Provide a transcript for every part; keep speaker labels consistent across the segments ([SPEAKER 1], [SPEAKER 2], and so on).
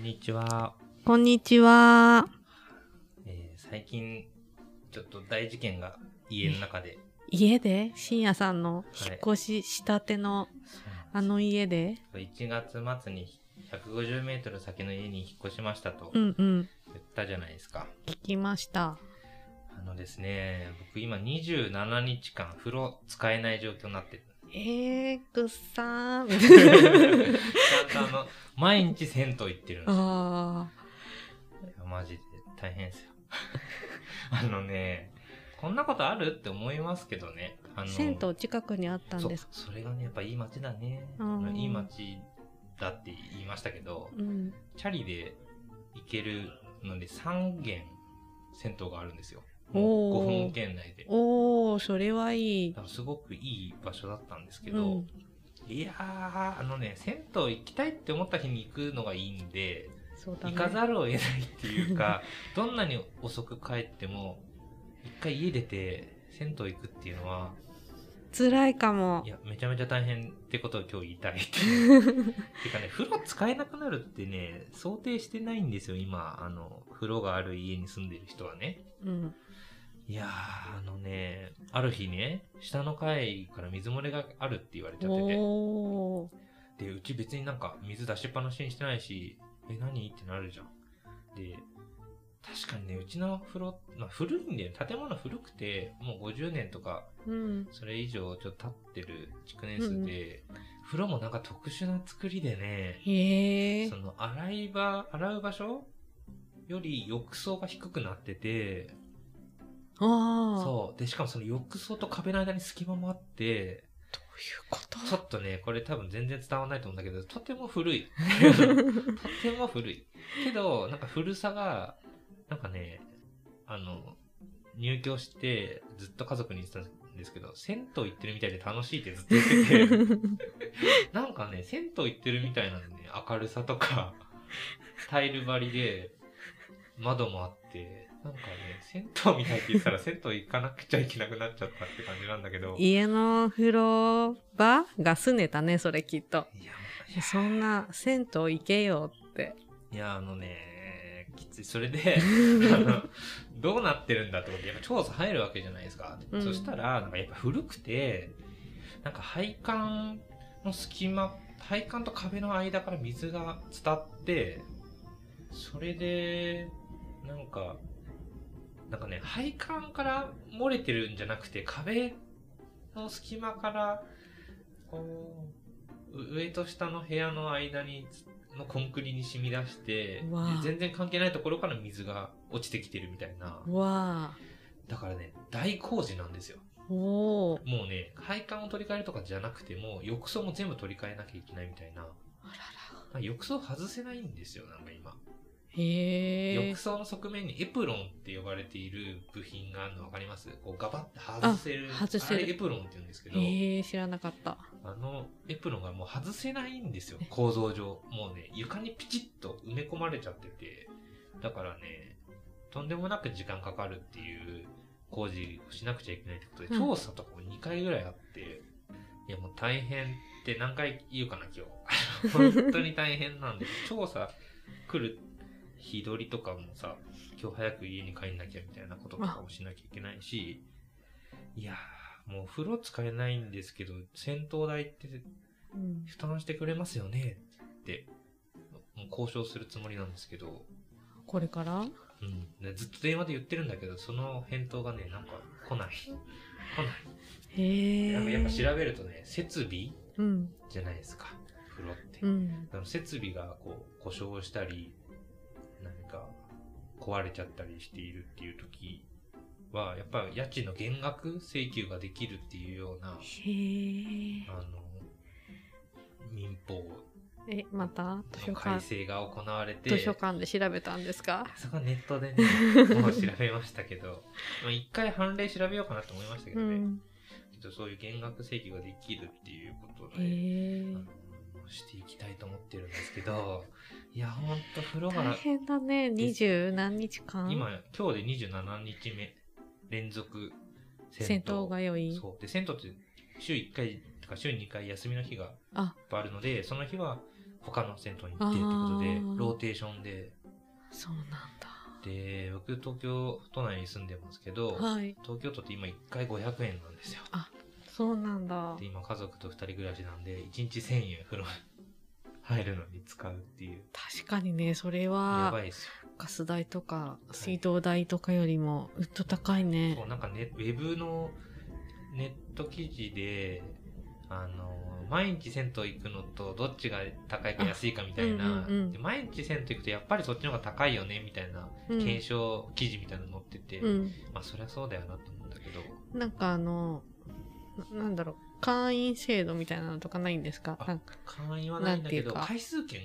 [SPEAKER 1] んにちは、
[SPEAKER 2] こんにちは。
[SPEAKER 1] えー最近ちょっと大事件が家の中で、
[SPEAKER 2] 家で？深夜さんの引っ越ししたてのあの家で
[SPEAKER 1] ？1月末に150メートル先の家に引っ越しましたと
[SPEAKER 2] うんうん。
[SPEAKER 1] 言ったじゃないですか。
[SPEAKER 2] 聞きました。
[SPEAKER 1] あのですね、僕今27日間風呂使えない状況になってる。
[SPEAKER 2] えー、ぐっさーみ
[SPEAKER 1] ち
[SPEAKER 2] たい
[SPEAKER 1] ゃんとあの、毎日銭湯行ってるんですよ。
[SPEAKER 2] な。あ
[SPEAKER 1] いやマジで大変ですよ。あのね、こんなことあるって思いますけどね。あ
[SPEAKER 2] あ。
[SPEAKER 1] の
[SPEAKER 2] 銭湯近くにあったんですか？
[SPEAKER 1] そうそれがね、やっぱいい街だね。
[SPEAKER 2] うん
[SPEAKER 1] いい街だって言いましたけど、
[SPEAKER 2] うん。
[SPEAKER 1] チャリで行けるので3軒銭湯があるんですよ。もう
[SPEAKER 2] おー
[SPEAKER 1] 5分圏内で。
[SPEAKER 2] おー、それはいい
[SPEAKER 1] すごくいい場所だったんですけど、
[SPEAKER 2] うん。
[SPEAKER 1] いやー、あのね、銭湯行きたいって思った日に行くのがいいんで、
[SPEAKER 2] そうだね。
[SPEAKER 1] 行かざるを得ないっていうか、どんなに遅く帰っても、一回家出て銭湯行くっていうのは、
[SPEAKER 2] 辛いかも
[SPEAKER 1] い。や、めちゃめちゃ大変ってことを今日言いたいっていう。てかね、風呂使えなくなるってね、想定してないんですよ、今。あの、風呂がある家に住んでる人はね。
[SPEAKER 2] うん。
[SPEAKER 1] いやー、あのね、ある日ね、下の階から水漏れがあるって言われちゃってて。で、うち別になんか水出しっぱなしにしてないし、え、何ってなるじゃん。で、確かにね、うちの風呂、まあ、古いんだよ。建物古くて、もう50年とか、
[SPEAKER 2] うん。
[SPEAKER 1] それ以上ちょっと経ってる築年数で、風呂もなんか特殊な作りでね、そ。の洗い場、洗う場所より浴槽が低くなってて。そう。で、しかもその浴槽と壁の間に隙間もあって、
[SPEAKER 2] どういうこと？
[SPEAKER 1] ちょっとね、これ多分全然伝わらないと思うんだけど、とても古い。とても古い。けど、なんか古さが、なんかね、あの、入居してずっと家族に言ってたんですけど、銭湯行ってるみたいで楽しいってずっと言ってて、なんかね、銭湯行ってるみたいなんでね、明るさとか、タイル張りで、窓もあって、なんかね、銭湯みたいって言ったら 銭湯行かなくちゃいけなくなっちゃったって感じなんだけど、い
[SPEAKER 2] 家の風呂場が拗ねたね、それきっと。
[SPEAKER 1] や、いや
[SPEAKER 2] そんな銭湯行けよって。
[SPEAKER 1] いや、あのね、きつい。それで、あの、どうなってるんだってことで、やっぱ調査入るわけじゃないですか。
[SPEAKER 2] うん
[SPEAKER 1] そしたら、なんかやっぱ古くて、なんか配管の隙間、配管と壁の間から水が伝って、それで、なんか、なんかね、配管から漏れてるんじゃなくて、壁の隙間から、こう、う上と下の部屋の間に、のコンクリに染み出して、全然関係ないところから水が落ちてきてるみたいな。だからね、大工事なんですよ。もうね、配管を取り替えるとかじゃなくても、浴槽も全部取り替えなきゃいけないみたいな。
[SPEAKER 2] あら
[SPEAKER 1] まあ浴槽外せないんですよ、なんか今。浴。槽の側面にエプロンって呼ばれている部品があるの分かります？こうガバッて外せる。
[SPEAKER 2] あ外せる
[SPEAKER 1] エプロンって言うんですけど、
[SPEAKER 2] 知らなかった。
[SPEAKER 1] あのエプロンがもう外せないんですよ、構造上。もうね、床にピチッと埋め込まれちゃってて、だからね、とんでもなく時間かかるっていう工事をしなくちゃいけないってことで、
[SPEAKER 2] うん
[SPEAKER 1] 調査とかも2回ぐらいあって、いやもう大変って何回言うかな、今日。本当に大変なんで、調査来る日取りとかもさ、今日早く家に帰んなきゃみたいなこととかもしなきゃいけないし、いやー、もう風呂使えないんですけど、銭湯代って
[SPEAKER 2] うん。
[SPEAKER 1] 負担してくれますよねって、もう交渉するつもりなんですけど、
[SPEAKER 2] これから？
[SPEAKER 1] うん、ねずっと電話で言ってるんだけど、その返答がね、なんか来ない。来ない。
[SPEAKER 2] へえ。
[SPEAKER 1] なんかやっぱ調べるとね、設備
[SPEAKER 2] うん。
[SPEAKER 1] じゃないですか、風呂って。
[SPEAKER 2] うん。
[SPEAKER 1] あの設備がこう故障したり、壊れちゃったりしているっていう時は、やっぱ家賃の減額請求ができるっていうような。あの、民法
[SPEAKER 2] え、また？図書
[SPEAKER 1] の改
[SPEAKER 2] 館、
[SPEAKER 1] 正が行われて、
[SPEAKER 2] 図書館で調べたんですか？
[SPEAKER 1] そこはネットでね、もう調べましたけど、まあ一回判例調べようかなと思いましたけどね、
[SPEAKER 2] うん。
[SPEAKER 1] ちょっとそういう減額請求ができるっていうこと
[SPEAKER 2] へ
[SPEAKER 1] で、していきたいと思ってるんですけど、いや、ほんと風呂
[SPEAKER 2] 大
[SPEAKER 1] が、
[SPEAKER 2] 変だね。二十何日間。
[SPEAKER 1] 今、今日で27日目、連続
[SPEAKER 2] 銭湯通い。
[SPEAKER 1] そう。で、銭湯って週1回とか週2回休みの日が
[SPEAKER 2] あ、
[SPEAKER 1] あるので、その日は他の銭湯に行ってってことでローテーションで
[SPEAKER 2] そうなん
[SPEAKER 1] で僕東京都内に住んでますけど、
[SPEAKER 2] だ。はい。
[SPEAKER 1] 東京都って今1回500円なんですよ
[SPEAKER 2] そうなんだ
[SPEAKER 1] で。今家族と2人暮らしなんで1日1000円風呂入るのに使うっていう。
[SPEAKER 2] 確かにね、それ
[SPEAKER 1] や
[SPEAKER 2] は
[SPEAKER 1] ばいですよ。
[SPEAKER 2] ガス代とか水道代とかよりもうっと高いね。
[SPEAKER 1] そう。なんかねウェブのネット記事であの毎日銭湯行くのとどっちが高いか安いかみたいな、
[SPEAKER 2] あうんうんうん。
[SPEAKER 1] で毎日銭湯行くとやっぱりそっちの方が高いよねみたいな
[SPEAKER 2] うん。
[SPEAKER 1] 検証記事みたいなの載ってて、
[SPEAKER 2] うん。
[SPEAKER 1] まあそりゃそうだよなと思うんだけど。
[SPEAKER 2] なんかあの、ななんだろう、会員制度みたいなのとかないんですか？
[SPEAKER 1] あ
[SPEAKER 2] なんか。
[SPEAKER 1] 会員はないんだけど
[SPEAKER 2] なんていうか。
[SPEAKER 1] 回数券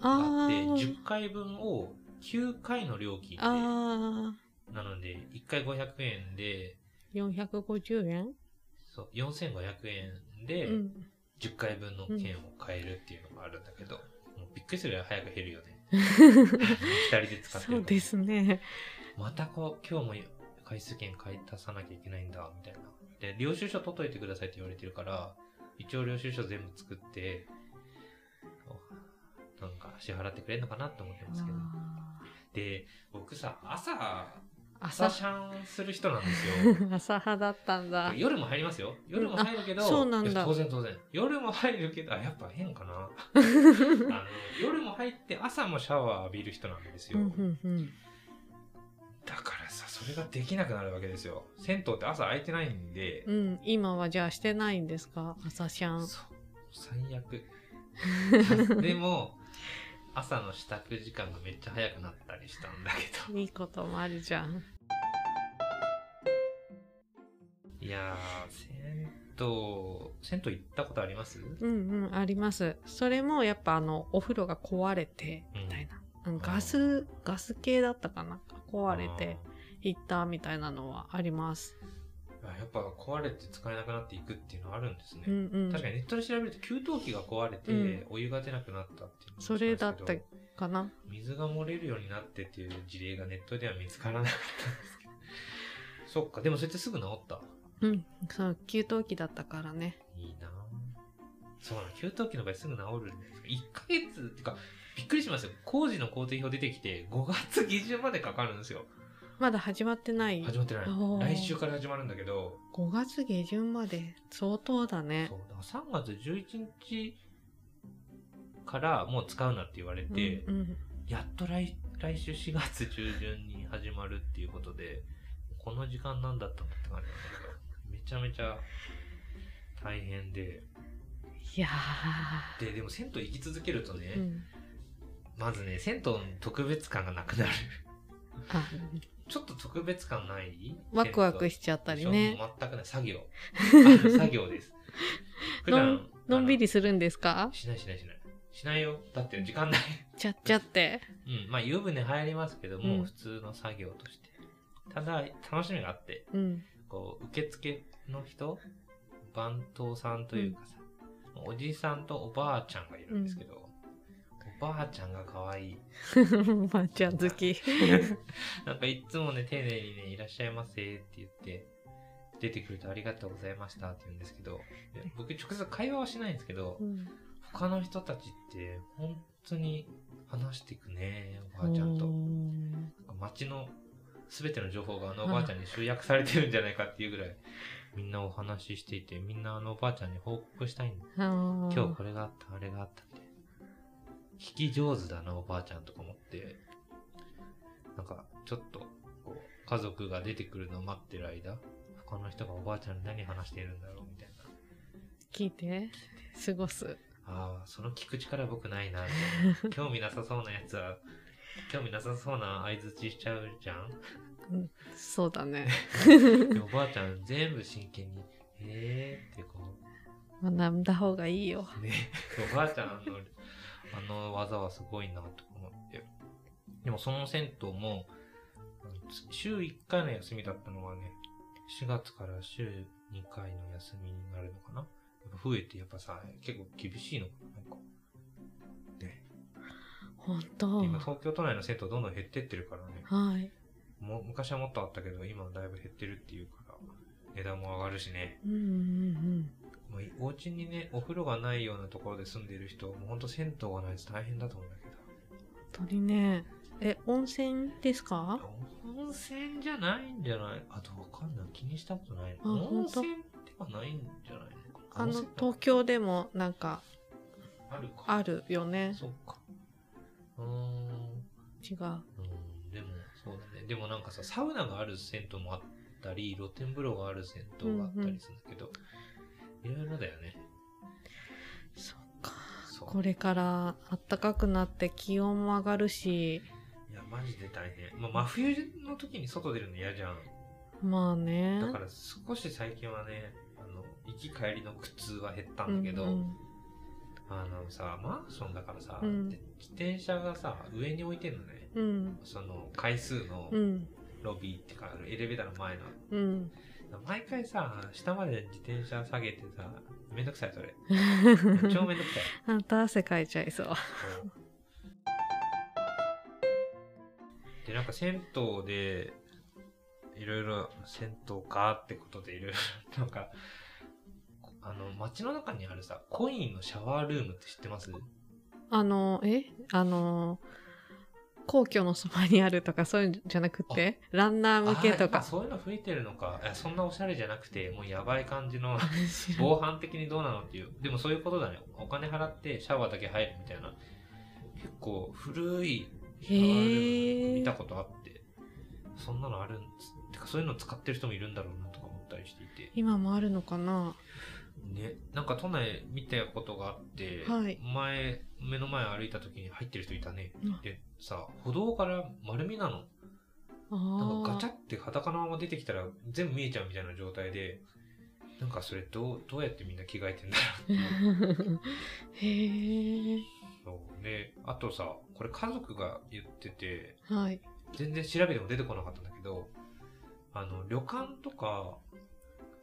[SPEAKER 2] あ
[SPEAKER 1] があって
[SPEAKER 2] ー。
[SPEAKER 1] 10回分を9回の料金で
[SPEAKER 2] あ
[SPEAKER 1] なので1回500円で
[SPEAKER 2] ー、450円？
[SPEAKER 1] そう4500円で
[SPEAKER 2] うん。
[SPEAKER 1] 10回分の券を買えるっていうのがあるんだけど、もうびっくりするぐらい早く減るよね。2人で使ってる
[SPEAKER 2] そうですね。
[SPEAKER 1] またこう今日も回数券買い足さなきゃいけないんだみたいなで領収書取っといてくださいって言われてるから一応領収書全部作ってなんか支払ってくれるのかなって思ってますけど。
[SPEAKER 2] あ
[SPEAKER 1] で僕さ朝
[SPEAKER 2] ー
[SPEAKER 1] 朝。
[SPEAKER 2] 朝
[SPEAKER 1] シャンする人なんですよ。
[SPEAKER 2] 朝派だったんだ。
[SPEAKER 1] 夜も入りますよ。夜も入るけど、
[SPEAKER 2] あそうなんだ。
[SPEAKER 1] 当然当然。夜も入るけどあやっぱ変かな。あの夜も入って朝もシャワー浴びる人なんですよ、
[SPEAKER 2] うんうんうん。
[SPEAKER 1] それができなくなるわけですよ。銭湯って朝空いてないんで、
[SPEAKER 2] うん、今はじゃあしてないんですか？朝シャン。
[SPEAKER 1] そう。最悪。でも朝の支度時間がめっちゃ早くなったりしたんだけど。
[SPEAKER 2] いいこともあるじゃん。
[SPEAKER 1] いやー銭湯銭湯行ったことあります？
[SPEAKER 2] うんうん、あります。それもやっぱあの、お風呂が壊れて、みたいな。うん。ガス、ガス系だったかな？壊れて行ったみたいなのはあります。
[SPEAKER 1] やっぱ壊れて使えなくなっていくっていうのはあるんですね、
[SPEAKER 2] うんうん。
[SPEAKER 1] 確かにネットで調べると給湯器が壊れて、
[SPEAKER 2] うん
[SPEAKER 1] お湯が出なくなったっていうのを
[SPEAKER 2] それだったかな
[SPEAKER 1] 水が漏れるようになってっていう事例がネットでは見つからなかったんですけど そっかでもそれってすぐ治った？
[SPEAKER 2] うん。そう、給湯器だったからね。
[SPEAKER 1] いいなぁそうなの給湯器の場合すぐ治るんですか？1ヶ月っていうかびっくりしますよ工事の工程表出てきて5月下旬までかかるんですよ
[SPEAKER 2] まだ始まってない。
[SPEAKER 1] 始まってない来週から始まるんだけど
[SPEAKER 2] 5月下旬まで相当だね
[SPEAKER 1] そう。だから3月11日からもう使うなって言われて、
[SPEAKER 2] うんうん
[SPEAKER 1] やっと来来週4月中旬に始まるっていうことで、この時間なんだったのって感じなんだけど、めちゃめちゃ大変で、
[SPEAKER 2] いや
[SPEAKER 1] で、でも銭湯行き続けるとね、
[SPEAKER 2] ー。うん。
[SPEAKER 1] まずね、銭湯の特別感がなくなる。
[SPEAKER 2] あ、
[SPEAKER 1] ちょっと特別感ない？
[SPEAKER 2] ワクワクしちゃったりね。
[SPEAKER 1] 全くない。作業。あ作業です。普
[SPEAKER 2] の
[SPEAKER 1] 段
[SPEAKER 2] ん、のんび
[SPEAKER 1] あ
[SPEAKER 2] りするんですか？
[SPEAKER 1] のしないしないしない。しないよ。だって時間ない。
[SPEAKER 2] ちゃっちゃって。
[SPEAKER 1] うん。まあ湯船入りますけども、
[SPEAKER 2] うん
[SPEAKER 1] 普通の作業として。ただ、楽しみがあって、
[SPEAKER 2] うん。
[SPEAKER 1] こう、受付の人、番頭さんというかさ、おじさんとおばあちゃんがいるんですけど、おばあちゃんが可愛い。
[SPEAKER 2] ばあちゃん好き。
[SPEAKER 1] なんかいつもね、丁寧にね、いらっしゃいませって言って、出てくるとありがとうございましたって言うんですけど、で僕直接会話はしないんですけど
[SPEAKER 2] う、ん
[SPEAKER 1] 他の人たちって本当に話していくね、おばあちゃんと
[SPEAKER 2] お。ー
[SPEAKER 1] 街の全ての情報があのおばあちゃんに集約されてるんじゃないかっていうぐらい、みんなお話ししていて、みんなあのおばあちゃんに報告したいん今日これがあった、あれがあったき上手だな、おばあちゃんとか思って、なんか、ちょっと、こう、家族が出てくるのを待ってる間、他の人がおばあちゃんに何話しているんだろうみたいな。
[SPEAKER 2] 聞いて。過ごす。
[SPEAKER 1] ああ、その聞く力僕ないな。興味なさそうなやつは、興味なさそうな相づちしちゃうじゃん
[SPEAKER 2] そうだね。
[SPEAKER 1] でおばあちゃん全部真剣に、へえってこ
[SPEAKER 2] 学んだ方がいいよ。
[SPEAKER 1] う、ね、おばあちゃんのあの技はすごいなと思って。でもその銭湯も、週1回の休みだったのがね、4月から週2回の休みになるのかなやっぱ増えてやっぱさ、結構厳しいのかななんか。ね。
[SPEAKER 2] 本当。
[SPEAKER 1] 今東京都内の銭湯どんどん減ってってるからね。
[SPEAKER 2] はい。
[SPEAKER 1] もう昔はもっとあったけど、今はだいぶ減ってるっていうから、値段も上がるしね。
[SPEAKER 2] うんうん
[SPEAKER 1] もうお家にね、お風呂がないようなところで住んでいる人、もうほんと銭湯がないと大変だと思うんだけど。
[SPEAKER 2] 本当にね。え、温泉ですか？
[SPEAKER 1] 温泉じゃないんじゃない？あとわかんない。気にしたことない。
[SPEAKER 2] あ
[SPEAKER 1] 温泉ではないんじゃない
[SPEAKER 2] あの、東京でもなんか
[SPEAKER 1] あるか。
[SPEAKER 2] あるよね。
[SPEAKER 1] そっか。うーん。
[SPEAKER 2] 違う。
[SPEAKER 1] うん、でも、そうだね。でもなんかさ、サウナがある銭湯もあったり、露天風呂がある銭湯があったりするんだけど、いろいろだよね。
[SPEAKER 2] そっか。
[SPEAKER 1] そう。
[SPEAKER 2] これから暖かくなって気温も上がるし、
[SPEAKER 1] いや、マジで大変。まあ、真冬の時に外出るの嫌じゃん。
[SPEAKER 2] まあね。
[SPEAKER 1] だから少し最近はね、あの、行き帰りの苦痛は減ったんだけど、
[SPEAKER 2] うんうん
[SPEAKER 1] あのさ、マンションだからさ、
[SPEAKER 2] うん
[SPEAKER 1] で自転車がさ、上に置いてんのね。
[SPEAKER 2] うん。
[SPEAKER 1] その回数の
[SPEAKER 2] うん。
[SPEAKER 1] ロビーってか、エレベーターの前の。
[SPEAKER 2] うん。
[SPEAKER 1] 毎回さ、下まで自転車下げてさ、めんどくさい、それ。超めんどくさい。
[SPEAKER 2] あんた汗かいちゃいそう。
[SPEAKER 1] で、なんか銭湯で、いろいろ銭湯かってことでいろいろ、なんか、あの、街の中にあるさ、コインのシャワールームって知ってます？
[SPEAKER 2] あの、え？あの、皇居のそばにあるとかそういうんじゃなくて、ランナー向けとか。
[SPEAKER 1] あそういうの増えてるのか。そんなおしゃれじゃなくて、もうやばい感じの、防犯的にどうなのっていう。でもそういうことだね。お金払ってシャワーだけ入るみたいな。結構古いシャワールーム
[SPEAKER 2] へー
[SPEAKER 1] 見たことあって、そんなのあるんです。てかそういうの使ってる人もいるんだろうなとか思ったりしていて。
[SPEAKER 2] 今もあるのかな？
[SPEAKER 1] ね、なんか都内見たことがあって、
[SPEAKER 2] はい
[SPEAKER 1] 前、目の前歩いた時に入ってる人いたね
[SPEAKER 2] うん。
[SPEAKER 1] で、さ、歩道から丸見なの。
[SPEAKER 2] あ
[SPEAKER 1] なんかガチャ
[SPEAKER 2] あ。
[SPEAKER 1] って裸のまま出てきたら全部見えちゃうみたいな状態で、なんかそれどう、どうやってみんな着替えてんだろうって
[SPEAKER 2] へえ。
[SPEAKER 1] そうね。あとさ、これ家族が言ってて、
[SPEAKER 2] はい。
[SPEAKER 1] 全然調べても出てこなかったんだけど、あの、旅館とか、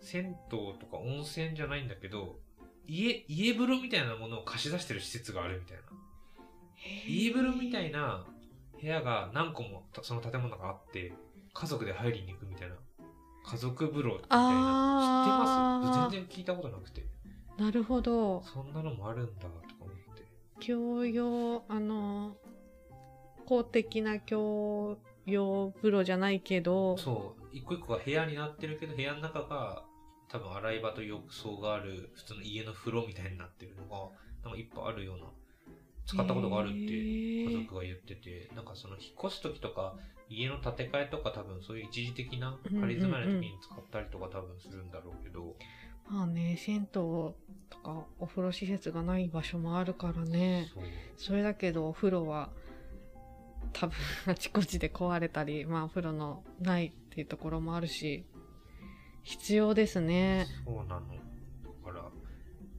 [SPEAKER 1] 銭湯とか温泉じゃないんだけど、家、家風呂みたいなものを貸し出してる施設があるみたいな。家風呂みたいな部屋が何個もその建物があって、家族で入りに行くみたいな。家族風呂みたいな。知ってます？全然聞いたことなくて。
[SPEAKER 2] なるほど。
[SPEAKER 1] そんなのもあるんだとか思って。
[SPEAKER 2] 共用、あの、公的な共用風呂じゃないけど、
[SPEAKER 1] そう、一個一個が部屋になってるけど、部屋の中が多分洗い場と浴槽がある普通の家の風呂みたいになってるのが、なんかいっぱいあるような、使ったことがあるって家族が言ってて、なんかその引っ越す時とか、家の建て替えとか多分そういう一時的な仮住まいの時に使ったりとか多分するんだろうけど、
[SPEAKER 2] まあね、銭湯とかお風呂施設がない場所もあるからね。
[SPEAKER 1] そ
[SPEAKER 2] れだけどお風呂は多分あちこちで壊れたり、まあお風呂のないっていうところもあるし、必要ですね。
[SPEAKER 1] そうなの。だから、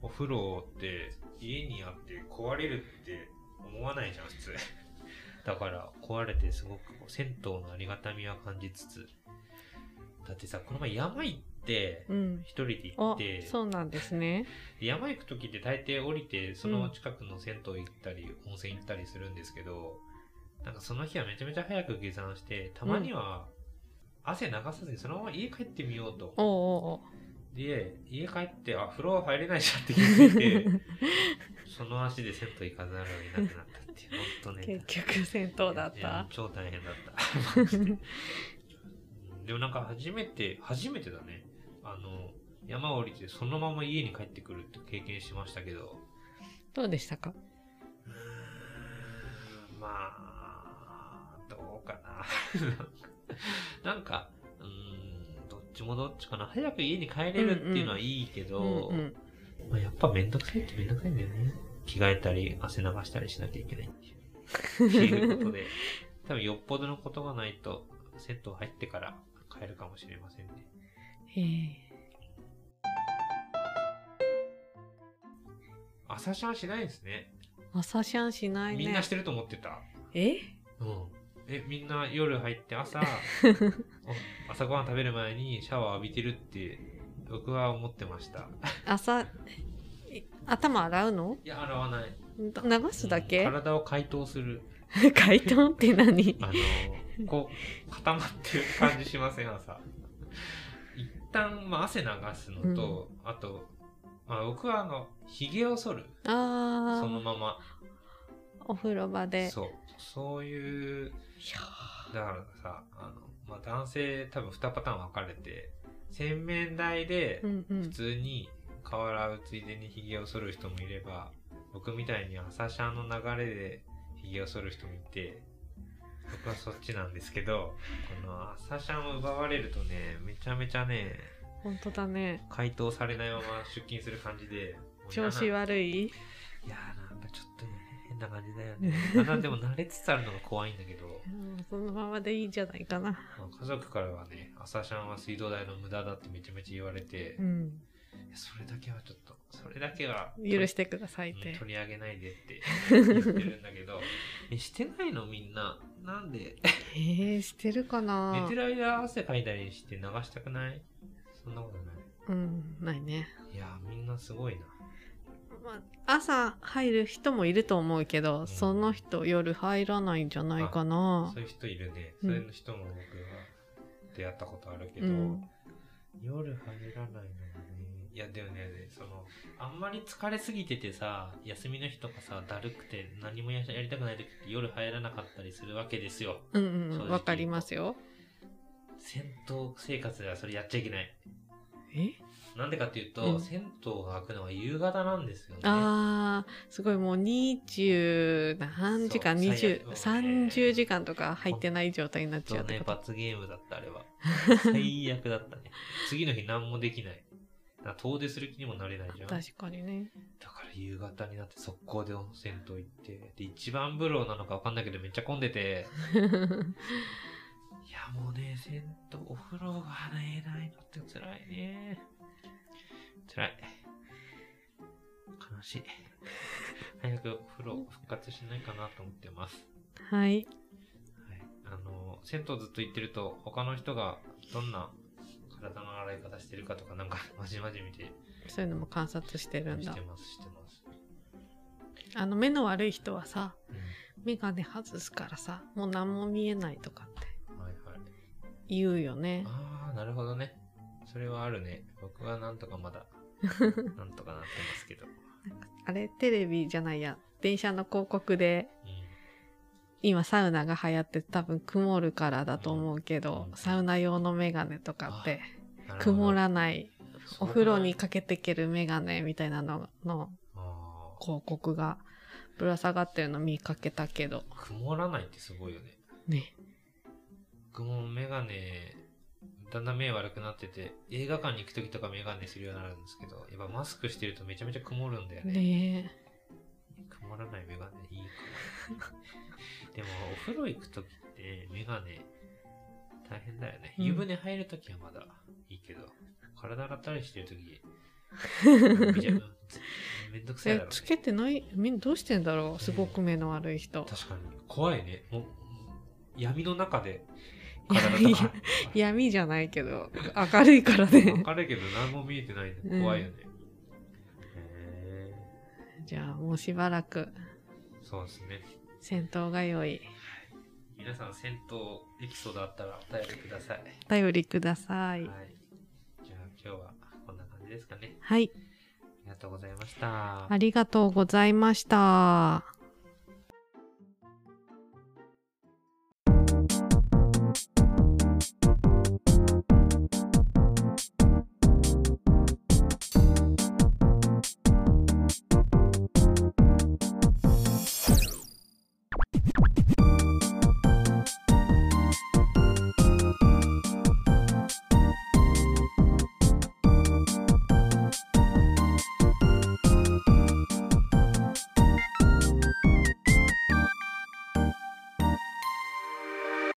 [SPEAKER 1] お風呂って家にあって壊れるって思わないじゃん、普通。だから、壊れてすごく銭湯のありがたみは感じつつ。だってさ、この前山行って、
[SPEAKER 2] うん。
[SPEAKER 1] 一人で行
[SPEAKER 2] お
[SPEAKER 1] って、、
[SPEAKER 2] そうなんですね。
[SPEAKER 1] で山行く時って大抵降りて、その近くの銭湯行ったり、温泉行ったりするんですけど、なんかその日はめちゃめちゃ早く下山して、たまには汗流さずにそのまま家帰ってみようと。
[SPEAKER 2] おうおう
[SPEAKER 1] で、家帰って、あ、風呂入れないじゃんって気づいて、その足で銭湯行かざるを得なくなったっていう、ほんとね。
[SPEAKER 2] 結局銭湯だった。
[SPEAKER 1] 超大変だった。でもなんか初めて、初めてだね。あの、山降りてそのまま家に帰ってくるって経験しましたけど、
[SPEAKER 2] どうでしたか？
[SPEAKER 1] まあ、どうかな。なんか、うーん、どっちもどっちかな。早く家に帰れるっていうのはいいけど、
[SPEAKER 2] うんうん。
[SPEAKER 1] まあ、やっぱめんどくさいってめんどくさいんだよね。着替えたり、汗流したりしなきゃいけないっていう。っていうことで、多分よっぽどのことがないと、銭湯入ってから帰るかもしれませんね。
[SPEAKER 2] へえ。
[SPEAKER 1] 朝シャンしないんですね。
[SPEAKER 2] 朝シャンしないね。
[SPEAKER 1] みんなしてると思ってた。
[SPEAKER 2] え？
[SPEAKER 1] うん。え、みんな夜入って朝、お 朝ごはん食べる前にシャワー浴びてるって、僕は思ってました。
[SPEAKER 2] 朝、え頭洗うの？
[SPEAKER 1] いや、洗わない。
[SPEAKER 2] 流すだけ、
[SPEAKER 1] 体を解凍する。
[SPEAKER 2] 解凍って何？
[SPEAKER 1] あの、こう、固まってる感じしません、朝。一旦、まあ、汗流すのと、あと、まあ、僕はあの、髭を剃る。
[SPEAKER 2] あ
[SPEAKER 1] その
[SPEAKER 2] あ、
[SPEAKER 1] まま。
[SPEAKER 2] お風呂場で。
[SPEAKER 1] そう。そういう、だからさ、あの、まあ、男性多分2パターン分かれて、洗面台で。普通に顔洗うついでに髭を剃る人もいれば、僕みたいに朝シャンの流れで髭を剃る人もいて、僕はそっちなんですけど、この朝シャンを奪われるとね、めちゃめちゃね、
[SPEAKER 2] 本当だね。
[SPEAKER 1] 回答されないまま出勤する感じで、
[SPEAKER 2] 調子悪い？
[SPEAKER 1] いやーなんかちょっとね、変な感じだよね。だでも慣れつつあるのが怖いんだけど、
[SPEAKER 2] うんそのままでいいんじゃないかな。
[SPEAKER 1] まあ家族からはね、朝シャンは水道代の無駄だってめちゃめちゃ言われて、
[SPEAKER 2] うん。
[SPEAKER 1] それだけはちょっと、それだけは
[SPEAKER 2] 許してくださいっ
[SPEAKER 1] うん
[SPEAKER 2] て。
[SPEAKER 1] 取り上げないでって 言ってるんだけど、え、してないのみんな。なんで？
[SPEAKER 2] えー、してるかな
[SPEAKER 1] 寝てる間汗かいたりして流したくない？そんなことない。
[SPEAKER 2] うん、ないね。
[SPEAKER 1] いやー、みんなすごいな。
[SPEAKER 2] まあ、朝入る人もいると思うけど、
[SPEAKER 1] ん
[SPEAKER 2] その人夜入らないんじゃないかな
[SPEAKER 1] そういう人いるね。
[SPEAKER 2] うん
[SPEAKER 1] そういう人も僕は出会ったことあるけど、
[SPEAKER 2] うん。
[SPEAKER 1] 夜入らないのがね。いや、でもね、その、あんまり疲れすぎててさ、休みの日とかさ、だるくて何もややりたくない時って夜入らなかったりするわけですよ。
[SPEAKER 2] うんうん、わかりますよ。
[SPEAKER 1] 銭湯生活ではそれやっちゃいけない。
[SPEAKER 2] え？
[SPEAKER 1] なんでかっていうと、
[SPEAKER 2] うん
[SPEAKER 1] 銭湯が開くのは夕方なんですよね。
[SPEAKER 2] あー、すごいもう20何時間、
[SPEAKER 1] そう
[SPEAKER 2] 20、
[SPEAKER 1] 最悪もうね
[SPEAKER 2] 30時間とか入ってない状態になっち
[SPEAKER 1] そうね、
[SPEAKER 2] ゃうってこと。
[SPEAKER 1] 罰ゲームだった、あれは。最悪だったね。次の日何もできない。だから遠出する気にもなれないじゃん。だ
[SPEAKER 2] 確かにね。
[SPEAKER 1] から夕方になって速攻で温泉湯行って、で、一番風呂なのかわかんないけどめっちゃ混んでて、いやもうね、銭湯、お風呂がね、ないのって辛いね。辛い。悲しい。早くお風呂復活しないかなと思ってます。
[SPEAKER 2] はい。
[SPEAKER 1] はい。あの、銭湯ずっと行ってると、他の人がどんな体の洗い方してるかとか、なんか、まじまじ見て、
[SPEAKER 2] そういうのも観察してるんだ
[SPEAKER 1] して。ます、してます。
[SPEAKER 2] あの、目の悪い人はさ、
[SPEAKER 1] うん。
[SPEAKER 2] メガネ外すからさ、もう何も見えないとかって
[SPEAKER 1] はいはい。
[SPEAKER 2] 言うよね。
[SPEAKER 1] ああ、なるほどね。それはあるね。僕はなんとかまだ、なんとかなってますけど。
[SPEAKER 2] あれ、テレビじゃないや、電車の広告で、
[SPEAKER 1] う
[SPEAKER 2] 今サウナが流行って多分曇るからだと思うけど、
[SPEAKER 1] うん
[SPEAKER 2] サウナ用のメガネとかって、曇らない、お風呂にかけていけるメガネみたいなのの
[SPEAKER 1] あ
[SPEAKER 2] 広告がぶら下がってるの見かけたけど。
[SPEAKER 1] ー曇らないってすごいよね。
[SPEAKER 2] ね。
[SPEAKER 1] 僕もメガネ、だんだん目悪くなってて、映画館に行くときとかメガネするようになるんですけど、やっぱマスクしてるとめちゃめちゃ曇るんだよね。
[SPEAKER 2] ね
[SPEAKER 1] 曇らないメガネいいかも。でも、お風呂行くときってメガネ大変だよね。
[SPEAKER 2] うん
[SPEAKER 1] 湯船入るときはまだいいけど、体洗ったりしてるとき、めんどくさい
[SPEAKER 2] え
[SPEAKER 1] だろう、ね。
[SPEAKER 2] つけてない？みんどうしてんだろう？すごく目の悪い人。
[SPEAKER 1] 確かに。怖いね。もう、闇の中で体とか。
[SPEAKER 2] 闇じゃないけど、明るいからね。
[SPEAKER 1] 明るいけど何も見えてない
[SPEAKER 2] ん
[SPEAKER 1] 怖いよね。へ
[SPEAKER 2] じゃあもうしばらく
[SPEAKER 1] ーそうですね。
[SPEAKER 2] 戦闘が良い。
[SPEAKER 1] 皆さん、銭湯エピソードあったらお便りください。
[SPEAKER 2] お便りください。
[SPEAKER 1] はい。じゃあ今日はこんな感じですかね。
[SPEAKER 2] はい。
[SPEAKER 1] ありがとうございました。
[SPEAKER 2] ありがとうございました。